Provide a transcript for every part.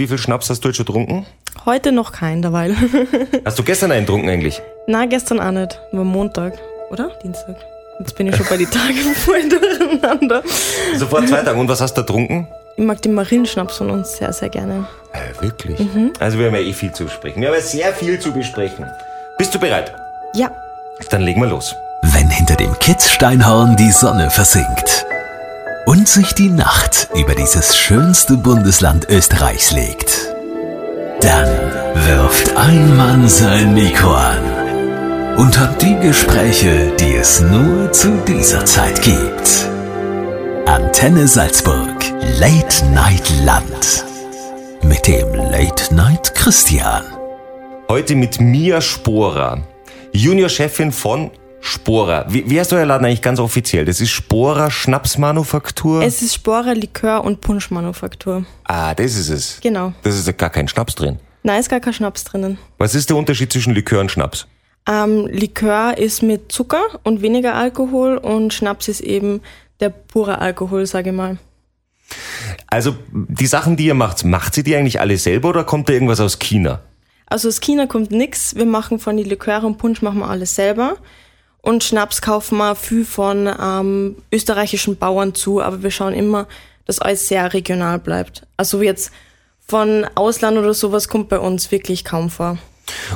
wie viel Schnaps hast du jetzt schon getrunken? Heute noch keinen derweil. Hast du gestern einen getrunken eigentlich? Na, gestern auch nicht. War Montag, oder? Dienstag. Jetzt bin ich schon bei den Tagen voll durcheinander. So vor zwei Tagen. Und was hast du getrunken? Ich mag den Marillenschnaps von uns sehr, sehr gerne. Äh, wirklich? Also wir haben ja eh viel zu besprechen. Wir haben ja sehr viel zu besprechen. Bist du bereit? Ja, Dann legen wir los. Wenn hinter dem Kitzsteinhorn die Sonne versinkt und sich die Nacht über dieses schönste Bundesland Österreichs legt, dann wirft ein Mann sein Mikro an und hat die Gespräche, die es nur zu dieser Zeit gibt. Antenne Salzburg, Late Night Land. Mit dem Late Night Christian. Heute mit Mia Sporer, Juniorchefin von Sporer. Wie, wie heißt euer Laden eigentlich ganz offiziell? Das ist Sporer Schnapsmanufaktur? es ist Sporer Likör und Punschmanufaktur. ah, das ist es. Genau. Das ist ja gar kein Schnaps drin. Nein, ist gar kein Schnaps drinnen. Was ist der Unterschied zwischen Likör und Schnaps? Ähm, Likör ist mit Zucker und weniger Alkohol und Schnaps ist eben der pure Alkohol, sage ich mal. Also die Sachen, die ihr macht, macht sie die eigentlich alle selber oder kommt da irgendwas aus China? Also aus China kommt nix. Wir machen von die Liköre und Punsch machen wir alles selber. Und Schnaps kaufen wir viel von ähm, österreichischen Bauern zu, aber wir schauen immer, dass alles sehr regional bleibt. Also jetzt von Ausland oder sowas kommt bei uns wirklich kaum vor.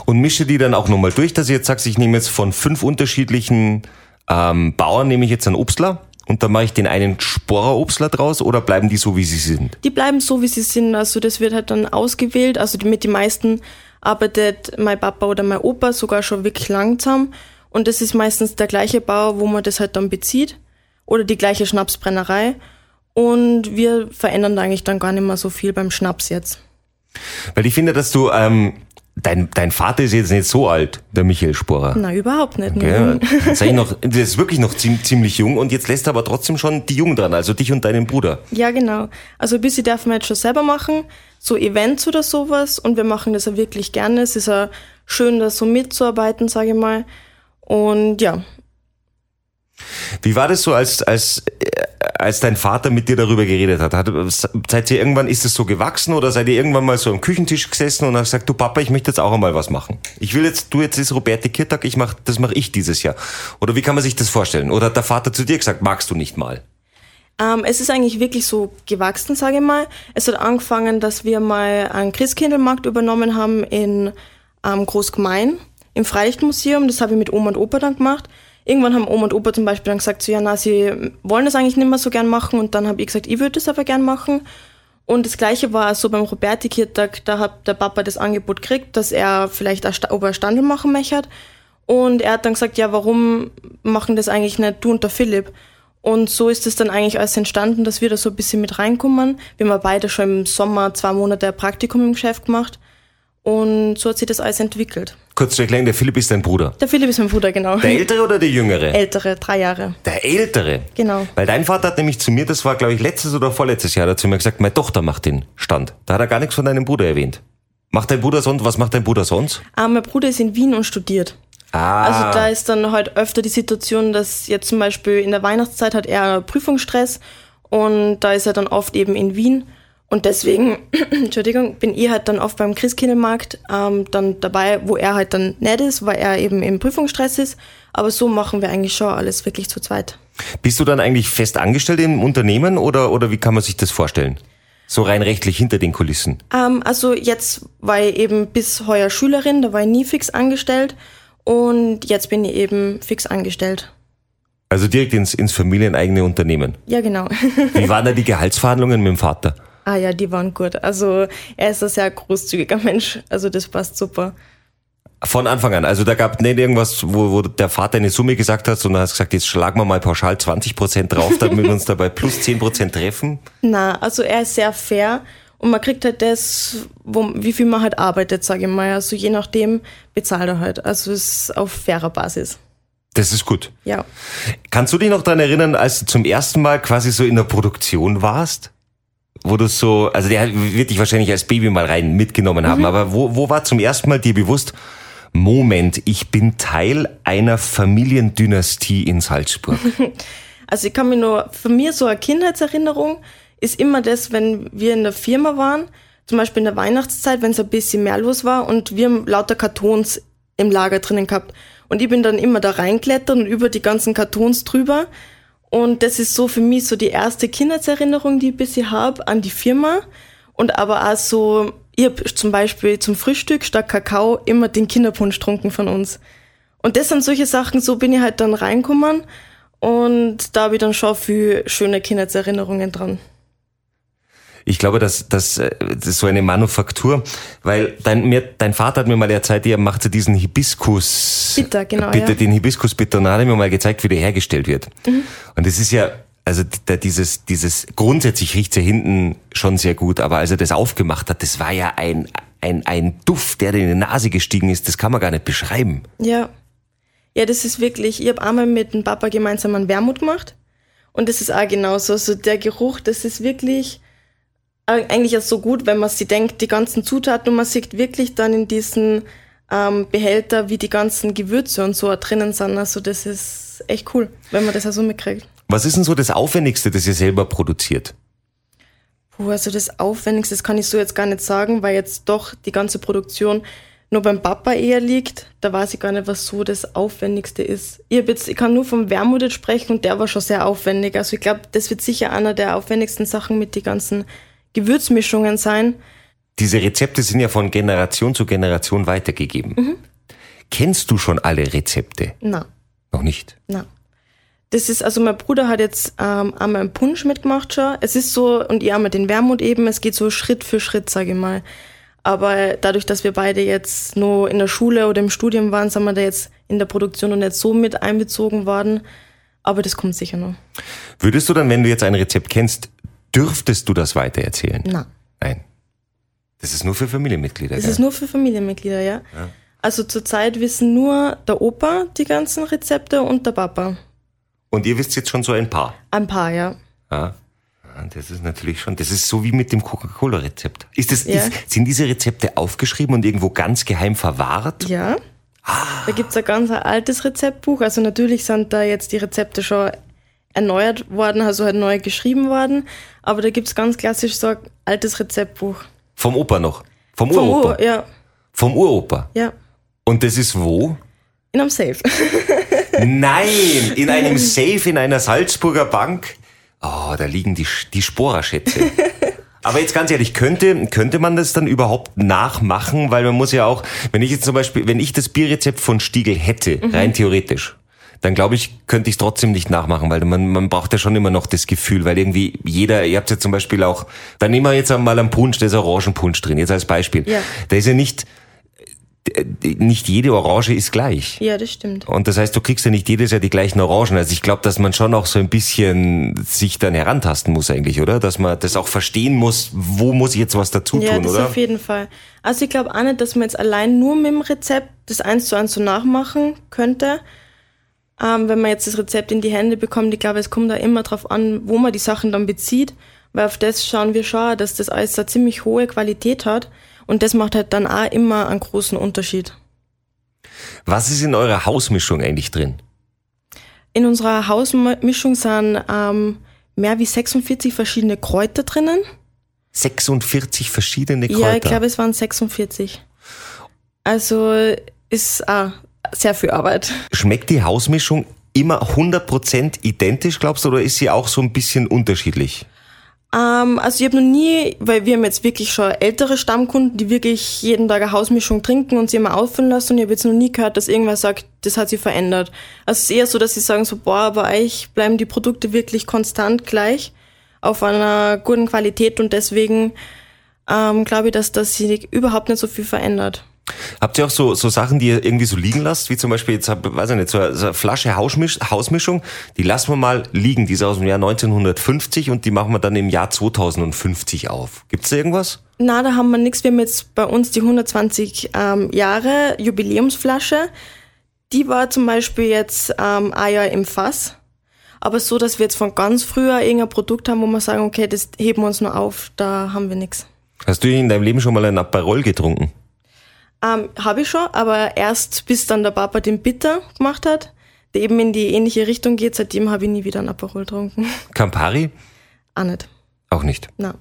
Und mische die dann auch nochmal durch, dass ihr jetzt sagt, ich nehme jetzt von fünf unterschiedlichen ähm, Bauern, nehme ich jetzt einen Obstler und dann mache ich den einen Sporer Obstler draus oder bleiben die so, wie sie sind? Die bleiben so, wie sie sind. Also das wird halt dann ausgewählt. Also mit den meisten arbeitet mein Papa oder mein Opa sogar schon wirklich langsam. Und das ist meistens der gleiche Bau, wo man das halt dann bezieht. Oder die gleiche Schnapsbrennerei. Und wir verändern da eigentlich dann gar nicht mehr so viel beim Schnaps jetzt. Weil ich finde, dass du, ähm, dein, dein Vater ist jetzt nicht so alt, der Michael Sporer. Na, überhaupt nicht. Ne? Das ist, noch, das ist wirklich noch ziem- ziemlich jung und jetzt lässt er aber trotzdem schon die Jungen dran, also dich und deinen Bruder. Ja, genau. Also ein bisschen dürfen wir jetzt schon selber machen, so Events oder sowas. Und wir machen das ja wirklich gerne. Es ist ja schön, da so mitzuarbeiten, sage ich mal. Und ja, Wie war das so, als, als, äh, als dein Vater mit dir darüber geredet hat? hat? Seid ihr irgendwann, ist es so gewachsen oder seid ihr irgendwann mal so am Küchentisch gesessen und hast gesagt, du Papa, ich möchte jetzt auch einmal was machen? Ich will jetzt, du jetzt ist Roberti Kirtag, ich mach, das mache ich dieses Jahr. Oder wie kann man sich das vorstellen? Oder hat der Vater zu dir gesagt, magst du nicht mal? Ähm, es ist eigentlich wirklich so gewachsen, sage ich mal. Es hat angefangen, dass wir mal einen Christkindlmarkt übernommen haben in ähm, Großgemein im Freilichtmuseum. Das habe ich mit Oma und Opa dann gemacht. Irgendwann haben Oma und Opa zum Beispiel dann gesagt, so, ja, na, sie wollen das eigentlich nicht mehr so gern machen. Und dann habe ich gesagt, ich würde das aber gern machen. Und das Gleiche war so beim Roberti-Kirtag, da hat der Papa das Angebot gekriegt, dass er vielleicht ob er Standel machen möchte. Und er hat dann gesagt, ja, warum machen das eigentlich nicht du und der Philipp? Und so ist es dann eigentlich alles entstanden, dass wir da so ein bisschen mit reinkommen. Wir haben beide schon im Sommer zwei Monate ein Praktikum im Geschäft gemacht. Und so hat sich das alles entwickelt. Kurz zu erklären, der Philipp ist dein Bruder. Der Philipp ist mein Bruder, genau. Der ältere oder der jüngere? Ältere, drei Jahre. Der ältere. Genau. Weil dein Vater hat nämlich zu mir, das war glaube ich letztes oder vorletztes Jahr, hat er zu mir gesagt, meine Tochter macht den Stand. Da hat er gar nichts von deinem Bruder erwähnt. Macht dein Bruder sonst, was macht dein Bruder sonst? Ah, mein Bruder ist in Wien und studiert. Ah, Also da ist dann halt öfter die Situation, dass jetzt zum Beispiel in der Weihnachtszeit hat er Prüfungsstress und da ist er dann oft eben in Wien. Und deswegen, Entschuldigung, bin ich halt dann oft beim Christkindlmarkt ähm, dann dabei, wo er halt dann nicht ist, weil er eben im Prüfungsstress ist. Aber so machen wir eigentlich schon alles wirklich zu zweit. bist du dann eigentlich fest angestellt im Unternehmen oder, oder wie kann man sich das vorstellen? So rein rechtlich hinter den Kulissen. Ähm, also jetzt war ich eben bis heuer Schülerin, da war ich nie fix angestellt. Und jetzt bin ich eben fix angestellt. Also direkt ins, ins familieneigene Unternehmen. Ja, genau. Wie waren da die Gehaltsverhandlungen mit dem Vater? Ah ja, die waren gut. Also er ist ein sehr großzügiger Mensch. Also das passt super. Von Anfang an. Also da gab nicht irgendwas, wo, wo der Vater eine Summe gesagt hat, sondern hat gesagt, jetzt schlagen wir mal pauschal 20 Prozent drauf, damit wir uns dabei plus 10 Prozent treffen. Na, also er ist sehr fair und man kriegt halt das, wo, wie viel man halt arbeitet, sage ich mal. Also je nachdem bezahlt er halt. Also es ist auf fairer Basis. Das ist gut. Ja. Kannst du dich noch daran erinnern, als du zum ersten Mal quasi so in der Produktion warst? Wo du so, also der wird dich wahrscheinlich als Baby mal rein mitgenommen haben, aber wo, wo war zum ersten Mal dir bewusst, Moment, ich bin Teil einer Familiendynastie in Salzburg? Also ich kann mich nur, für mir so eine Kindheitserinnerung ist immer das, wenn wir in der Firma waren, zum Beispiel in der Weihnachtszeit, wenn es ein bisschen mehr los war und wir haben lauter Kartons im Lager drinnen gehabt. Und ich bin dann immer da reingeklettert und über die ganzen Kartons drüber. Und das ist so für mich so die erste Kindheitserinnerung, die ich bisher habe an die Firma. Und aber auch so, ich hab zum Beispiel zum Frühstück statt Kakao immer den Kinderpunsch trunken von uns. Und das sind solche Sachen, so bin ich halt dann reingekommen. Und da habe ich dann schon viel schöne Kindheitserinnerungen dran. Ich glaube, dass, dass äh, das ist so eine Manufaktur, weil dein, mir, dein Vater hat mir mal erzählt, er macht so diesen Hibiskus. Bitter, genau, Bitter, ja. den Hibiskus-Bitter. Und dann hat er mir mal gezeigt, wie der hergestellt wird. Mhm. Und es ist ja, also da, dieses, dieses, grundsätzlich riecht's ja hinten schon sehr gut, aber als er das aufgemacht hat, das war ja ein, ein, ein Duft, der in die Nase gestiegen ist, das kann man gar nicht beschreiben. Ja. Ja, das ist wirklich, ich habe einmal mit dem Papa gemeinsam einen Wermut gemacht. Und das ist auch genauso. So der Geruch, das ist wirklich eigentlich auch so gut, wenn man sich denkt, die ganzen Zutaten und man sieht wirklich dann in diesen ähm, Behälter, wie die ganzen Gewürze und so drinnen sind. Also das ist echt cool, wenn man das auch so mitkriegt. Was ist denn so das Aufwendigste, das ihr selber produziert? Puh, also das Aufwendigste, das kann ich so jetzt gar nicht sagen, weil jetzt doch die ganze Produktion nur beim Papa eher liegt. Da weiß ich gar nicht, was so das Aufwendigste ist. Ich, jetzt, ich kann nur vom Wermut jetzt sprechen und der war schon sehr aufwendig. Also ich glaube, das wird sicher einer der aufwendigsten Sachen mit den ganzen Gewürzmischungen sein. Diese Rezepte sind ja von Generation zu Generation weitergegeben. Kennst du schon alle Rezepte? Na, Noch nicht. na. Das ist, also mein Bruder hat jetzt ähm, einmal einen Punsch mitgemacht schon. Es ist so, und ich einmal den Wermut eben, es geht so Schritt für Schritt, sage ich mal. Aber dadurch, dass wir beide jetzt nur in der Schule oder im Studium waren, sind wir da jetzt in der Produktion noch nicht so mit einbezogen worden. Aber das kommt sicher noch. Würdest du dann, wenn du jetzt ein Rezept kennst, dürftest du das weitererzählen? Na. Nein. Das ist nur für Familienmitglieder. Das gell? ist nur für Familienmitglieder, ja. Also zurzeit wissen nur der Opa die ganzen Rezepte und der Papa. Und ihr wisst jetzt schon so ein paar. Ein paar, ja. Ja. Ja, Das ist natürlich schon, das ist so wie mit dem Coca-Cola-Rezept. Ist das, Ja. ist, sind diese Rezepte aufgeschrieben und irgendwo ganz geheim verwahrt? Ja. Da gibt's ein ganz altes Rezeptbuch. Also natürlich sind da jetzt die Rezepte schon erneuert worden, also halt neu geschrieben worden. Aber da gibt's ganz klassisch so ein altes Rezeptbuch. Vom Opa noch? Vom Vom Uropa? Ur, ja, Vom Uropa? ja. Und das ist wo? In einem Safe. Nein, in einem Safe in einer Salzburger Bank. Oh, da liegen die, die Sporaschätze. Aber jetzt ganz ehrlich, könnte, könnte man das dann überhaupt nachmachen? Weil man muss ja auch, wenn ich jetzt zum Beispiel, wenn ich das Bierrezept von Stiegel hätte, rein theoretisch, dann glaube ich, könnte ich es trotzdem nicht nachmachen, weil man, man braucht ja schon immer noch das Gefühl, weil irgendwie jeder, ihr habt ja zum Beispiel auch, dann nehmen wir jetzt einmal einen Punsch, da ist Orangenpunsch drin, jetzt als Beispiel. Ja. Da ist ja nicht, nicht jede Orange ist gleich. ja, das stimmt. Und das heißt, du kriegst ja nicht jedes Jahr die gleichen Orangen. Also ich glaube, dass man schon auch so ein bisschen sich dann herantasten muss eigentlich, oder? Dass man das auch verstehen muss, wo muss ich jetzt was dazu Ja, tun, das oder? auf jeden Fall. Also ich glaube auch nicht, dass man jetzt allein nur mit dem Rezept das eins zu eins so nachmachen könnte. Ähm, wenn man jetzt das Rezept in die Hände bekommt, ich glaube, es kommt da immer drauf an, wo man die Sachen dann bezieht. Weil auf das schauen wir schon, dass das alles eine ziemlich hohe Qualität hat. Und das macht halt dann auch immer einen großen Unterschied. Was ist in eurer Hausmischung eigentlich drin? In unserer Hausmischung sind ähm, mehr wie 46 verschiedene Kräuter drinnen. 46 verschiedene Kräuter. Ja, ich glaube, es waren 46. Also ist auch sehr viel Arbeit. Schmeckt die Hausmischung immer 100% identisch, glaubst du, oder ist sie auch so ein bisschen unterschiedlich? Ähm, also ich habe noch nie, weil wir haben jetzt wirklich schon ältere Stammkunden, die wirklich jeden Tag eine Hausmischung trinken und sie immer auffüllen lassen und ich habe jetzt noch nie gehört, dass irgendwer sagt, das hat sich verändert. Also es ist eher so, dass sie sagen so, boah, bei euch bleiben die Produkte wirklich konstant gleich auf einer guten Qualität und deswegen ähm, glaube ich, dass das sich überhaupt nicht so viel verändert. Habt ihr auch so, so Sachen, die ihr irgendwie so liegen lasst? Wie zum Beispiel jetzt, hab- weiß ich nicht, so eine, so eine Flasche Hausmisch, Hausmischung, die lassen wir mal liegen. Die ist aus dem Jahr 1950 und die machen wir dann im Jahr 2050 auf. Gibt's da irgendwas? Na, da haben wir nichts. Wir haben jetzt bei uns die 120 ähm, Jahre Jubiläumsflasche. Die war zum Beispiel jetzt ähm, ein Jahr im Fass. Aber so, dass wir jetzt von ganz früher irgendein Produkt haben, wo wir sagen, okay, das heben wir uns nur auf, da haben wir nichts. Hast du in deinem Leben schon mal ein Aperol getrunken? Ähm, Habe ich schon, aber erst bis dann der Papa den Bitter gemacht hat, der eben in die ähnliche Richtung geht. Seitdem habe ich nie wieder ein Aperol getrunken. Campari? Auch nicht. Auch nicht. Na.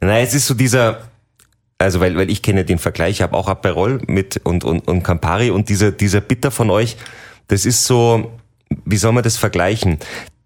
Nein, es ist so dieser, Also weil, weil ich kenne den Vergleich, ich habe auch Aperol mit und, und, und Campari und dieser, dieser Bitter von euch, das ist so, wie soll man das vergleichen?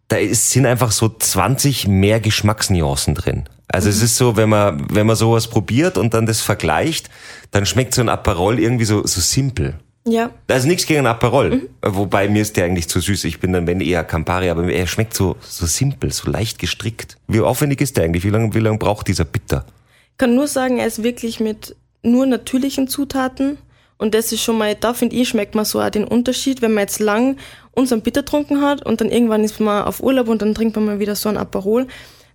Da ist, sind einfach so 20 mehr Geschmacksnuancen drin. Also es ist so, wenn man, wenn man sowas probiert und dann das vergleicht, dann schmeckt so ein Aperol irgendwie so, so simpel. Ja. Also nichts gegen ein Aperol, wobei mir ist der eigentlich zu süß. Ich bin dann wenn eher Campari, aber er schmeckt so so simpel, so leicht gestrickt. Wie aufwendig ist der eigentlich? Wie lange wie lange braucht dieser Bitter? Ich kann nur sagen, er ist wirklich mit nur natürlichen Zutaten. Und das ist schon mal, da finde ich, schmeckt man so auch den Unterschied, wenn man jetzt lang unseren Bitter getrunken hat und dann irgendwann ist man auf Urlaub und dann trinkt man mal wieder so ein Aperol.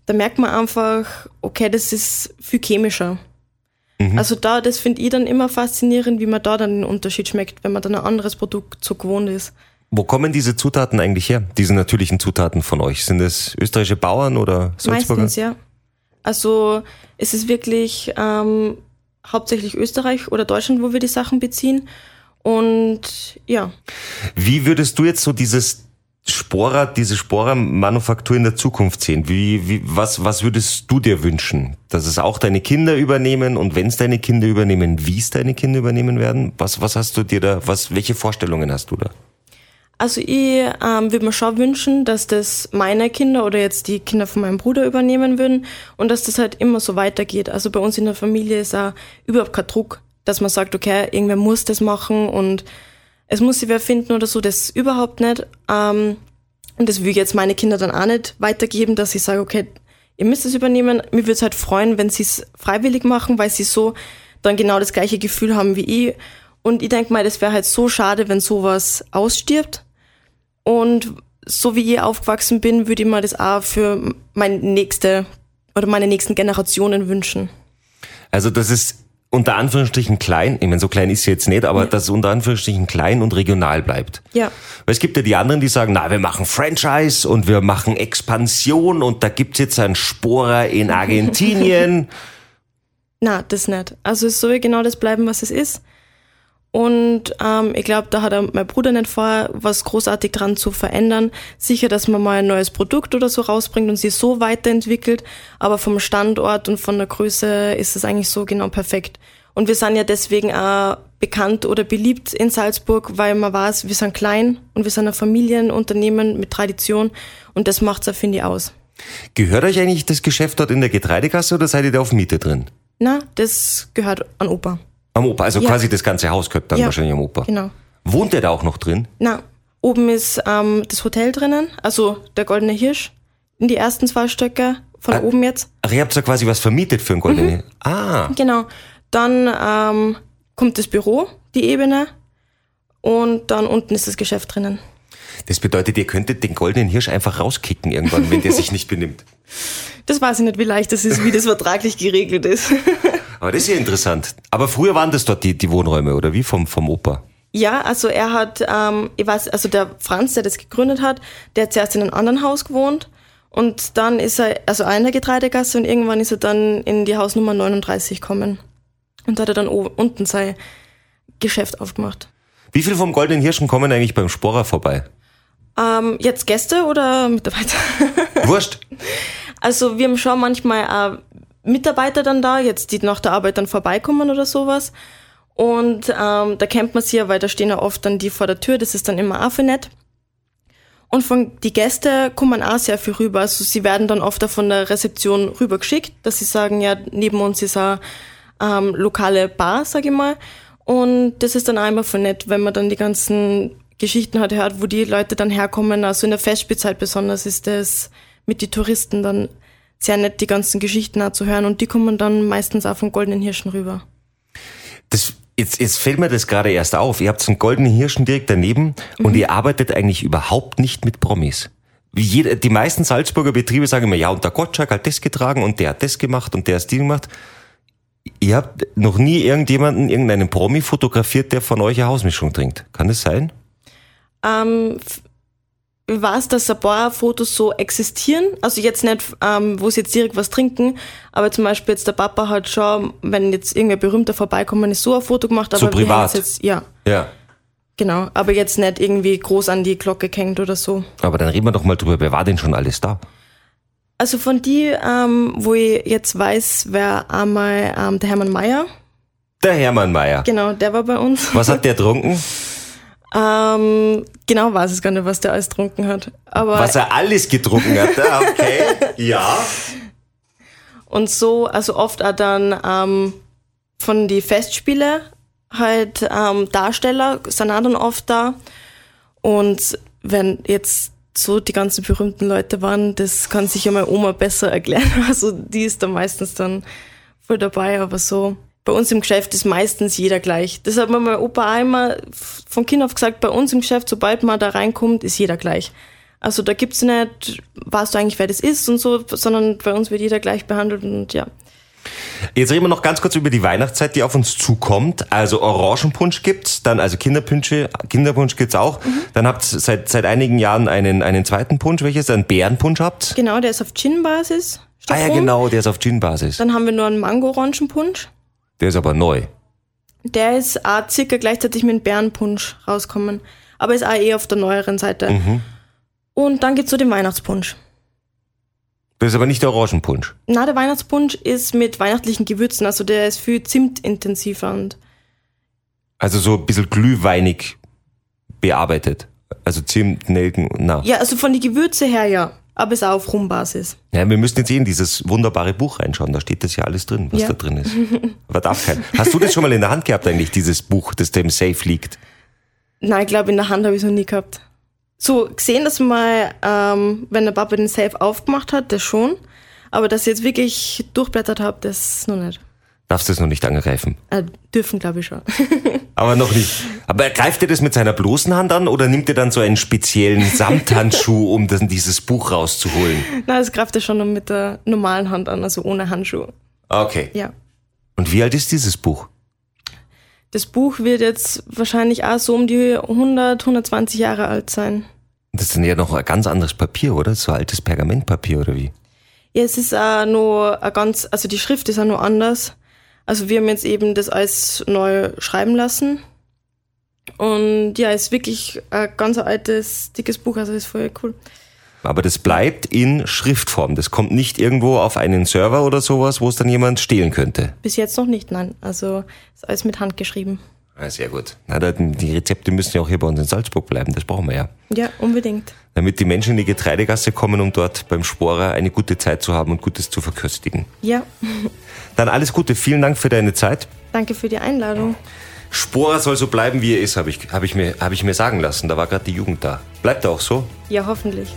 Da merkt man einfach, okay, das ist viel chemischer. Also da, das finde ich dann immer faszinierend, wie man da dann den Unterschied schmeckt, wenn man dann ein anderes Produkt so gewohnt ist. Wo kommen diese Zutaten eigentlich her? Diese natürlichen Zutaten von euch? Sind es österreichische Bauern oder Salzburger? Meistens, ja. Also es ist wirklich ähm, hauptsächlich Österreich oder Deutschland, wo wir die Sachen beziehen. Und ja, Wie würdest du jetzt so dieses Sporer, diese Sporer-Manufaktur in der Zukunft sehen? Wie, wie, was, was würdest du dir wünschen? Dass es auch deine Kinder übernehmen und wenn es deine Kinder übernehmen, wie es deine Kinder übernehmen werden? Was, was hast du dir da, was, welche Vorstellungen hast du da? also ich ähm, würde mir schon wünschen, dass das meine Kinder oder jetzt die Kinder von meinem Bruder übernehmen würden und dass das halt immer so weitergeht. Also bei uns in der Familie ist auch überhaupt kein Druck, dass man sagt, okay, irgendwer muss das machen und es muss sich wer finden oder so, das überhaupt nicht. Ähm, und das will ich jetzt meine Kinder dann auch nicht weitergeben, dass ich sage, okay, ihr müsst es übernehmen. Mir würde es halt freuen, wenn sie es freiwillig machen, weil sie so dann genau das gleiche Gefühl haben wie ich. Und ich denke mal, das wäre halt so schade, wenn sowas ausstirbt. Und so wie ich aufgewachsen bin, würde ich mir das auch für meine nächste oder meine nächsten Generationen wünschen. Also das ist unter Anführungsstrichen klein, ich meine, so klein ist sie jetzt nicht, aber dass es unter Anführungsstrichen klein und regional bleibt. Ja. Weil es gibt ja die anderen, die sagen, na, wir machen Franchise und wir machen Expansion und da gibt's jetzt einen Sporer in Argentinien. Na, das nicht. Also es soll genau das bleiben, was es ist. Und ähm, ich glaube, da hat mein Bruder nicht vor, was großartig dran zu verändern. Sicher, dass man mal ein neues Produkt oder so rausbringt und sie so weiterentwickelt, aber vom Standort und von der Größe ist es eigentlich so genau perfekt. Und wir sind ja deswegen auch bekannt oder beliebt in Salzburg, weil man weiß, wir sind klein und wir sind ein Familienunternehmen mit Tradition und das macht's auch, finde ich, aus. Gehört euch eigentlich das Geschäft dort in der Getreidekasse oder seid ihr da auf Miete drin? Na, das gehört an Opa. Am Opa, also Ja. quasi das ganze Haus gehört dann Ja, wahrscheinlich am Opa. Genau. Wohnt der da auch noch drin? Na, oben ist ähm, das Hotel drinnen, also der Goldene Hirsch, in die ersten zwei Stöcke von Ah. oben jetzt. Ach, ihr habt ja quasi was vermietet für einen goldenen. Mhm. Ah, Genau. Dann ähm, kommt das Büro, die Ebene, und dann unten ist das Geschäft drinnen. das bedeutet, ihr könntet den goldenen Hirsch einfach rauskicken irgendwann, wenn der sich nicht benimmt. Das weiß ich nicht, wie leicht das ist, wie das vertraglich geregelt ist. Aber das ist ja interessant. Aber früher waren das dort die, die Wohnräume, oder wie? Vom, vom Opa. ja, also er hat, ähm, ich weiß, also der Franz, der das gegründet hat, der hat zuerst in einem anderen Haus gewohnt und dann ist er, also in der Getreidegasse und irgendwann ist er dann in die Hausnummer 39 gekommen. Und da hat er dann unten sein Geschäft aufgemacht. Wie viel vom goldenen Hirschen kommen eigentlich beim Sporer vorbei? Ähm, jetzt Gäste oder Mitarbeiter? Wurscht. Also wir haben schon manchmal Mitarbeiter dann da, jetzt die nach der Arbeit dann vorbeikommen oder sowas. Und ähm, da kennt man sie ja, weil da stehen ja oft dann die vor der Tür, das ist dann immer auch für nett. Und von die Gäste kommen auch sehr viel rüber. Also sie werden dann oft auch von der Rezeption rübergeschickt, dass sie sagen, ja, neben uns ist eine ähm, lokale Bar, sag ich mal. Und das ist dann immer voll nett, wenn man dann die ganzen Geschichten halt hört, wo die Leute dann herkommen. Also in der Festspielzeit besonders ist das mit die Touristen dann sehr nett, die ganzen Geschichten auch zu hören. Und die kommen dann meistens auch vom Goldenen Hirschen rüber. Das, jetzt, jetzt fällt mir das gerade erst auf. Ihr habt so einen goldenen Hirschen direkt daneben und ihr arbeitet eigentlich überhaupt nicht mit Promis. Wie jeder, die meisten Salzburger Betriebe sagen immer, ja, und der Gottschalk hat das getragen und der hat das gemacht und der hat die gemacht. Ihr habt noch nie irgendjemanden, irgendeinen Promi fotografiert, der von euch eine Hausmischung trinkt. Kann das sein? Ähm, ich weiß, dass ein paar Fotos so existieren. Also jetzt nicht, ähm, wo sie jetzt direkt was trinken, aber zum Beispiel jetzt der Papa hat schon, wenn jetzt irgendwer berühmter vorbeikommen ist, so ein Foto gemacht. Aber So privat? Jetzt, ja, Ja. genau. Aber jetzt nicht irgendwie groß an die Glocke gehängt oder so. Aber dann reden wir doch mal drüber, wer war denn schon alles da? Also von die, ähm, wo ich jetzt weiß, wäre einmal ähm, der Hermann Mayer. Der Hermann Mayer. Genau, der war bei uns. Was hat der getrunken? ähm, genau weiß ich gar nicht, was der alles getrunken hat. Aber Was er alles getrunken hat. Okay. Ja. Und so, also oft auch dann ähm, von die Festspiele halt ähm, Darsteller sind auch dann oft da. Und wenn jetzt so die ganzen berühmten Leute waren, das kann sich ja meine Oma besser erklären. Also die ist da meistens dann voll dabei, aber so. Bei uns im Geschäft ist meistens jeder gleich. Das hat mir mein Opa immer von Kind auf gesagt, bei uns im Geschäft, sobald man da reinkommt, ist jeder gleich. Also da gibt's nicht, weißt du eigentlich, wer das ist und so, sondern bei uns wird jeder gleich behandelt und ja. Jetzt reden wir noch ganz kurz über die Weihnachtszeit, die auf uns zukommt. Also Orangenpunsch gibt's, dann also Kinderpunsch, Kinderpunsch gibt's auch. Dann habt ihr seit, seit einigen Jahren einen, einen zweiten Punsch, welches einen Bärenpunsch habt. Genau, der ist auf Gin-Basis. Ah ja, genau, der ist auf Gin-Basis. Dann haben wir nur einen Mango-Orangenpunsch. Der ist aber neu. Der ist auch circa gleichzeitig mit dem Bärenpunsch rauskommen. Aber ist auch eher auf der neueren Seite. Mhm. Und dann gibt's so den Weihnachtspunsch. Das ist aber nicht der Orangenpunsch. Na, der Weihnachtspunsch ist mit weihnachtlichen Gewürzen, also der ist viel zimtintensiver und Also so ein bisschen glühweinig bearbeitet. Also Zimt, Nelken, na. ja, also von die Gewürze her ja, aber ist auch auf Rumbasis. Ja, wir müssen jetzt eh in dieses wunderbare Buch reinschauen. Da steht das ja alles drin, was Ja. da drin ist. Aber darf kein. Hast du das schon mal in der Hand gehabt eigentlich, dieses Buch, das da im Safe liegt? Nein, ich glaube, in der Hand habe ich es noch nie gehabt. So gesehen, dass mal, ähm, wenn der Papa den Safe aufgemacht hat, das schon. Aber dass ich jetzt wirklich durchblättert habe, das noch nicht. Darfst du es noch nicht angreifen? Äh, dürfen, glaube ich schon. Aber noch nicht. Aber greift er das mit seiner bloßen Hand an oder nimmt er dann so einen speziellen Samthandschuh, um das, dieses Buch rauszuholen? Nein, das greift er schon mit der normalen Hand an, also ohne Handschuh. Okay. Ja. Und wie alt ist dieses Buch? Das Buch wird jetzt wahrscheinlich auch so um die 100, 120 Jahre alt sein. Das ist dann ja noch ein ganz anderes Papier, oder? So altes Pergamentpapier oder wie? Ja, es ist auch nur ein ganz, also die Schrift ist auch nur anders. Also wir haben jetzt eben das alles neu schreiben lassen. Und ja, es ist wirklich ein ganz altes, dickes Buch, also ist voll cool. Aber das bleibt in Schriftform. Das kommt nicht irgendwo auf einen Server oder sowas, wo es dann jemand stehlen könnte. Bis jetzt noch nicht, nein. Also ist alles mit Hand geschrieben. Ah, sehr gut. Na, die Rezepte müssen ja auch hier bei uns in Salzburg bleiben. Das brauchen wir ja. Ja, unbedingt. Damit die Menschen in die Getreidegasse kommen, um dort beim Sporer eine gute Zeit zu haben und Gutes zu verköstigen. Ja, Dann alles Gute. Vielen Dank für deine Zeit. danke für die Einladung. Sporer soll so bleiben, wie er ist, habe ich, hab ich, mir, hab ich mir sagen lassen. Da war gerade die Jugend da. Bleibt er auch so? Ja, hoffentlich.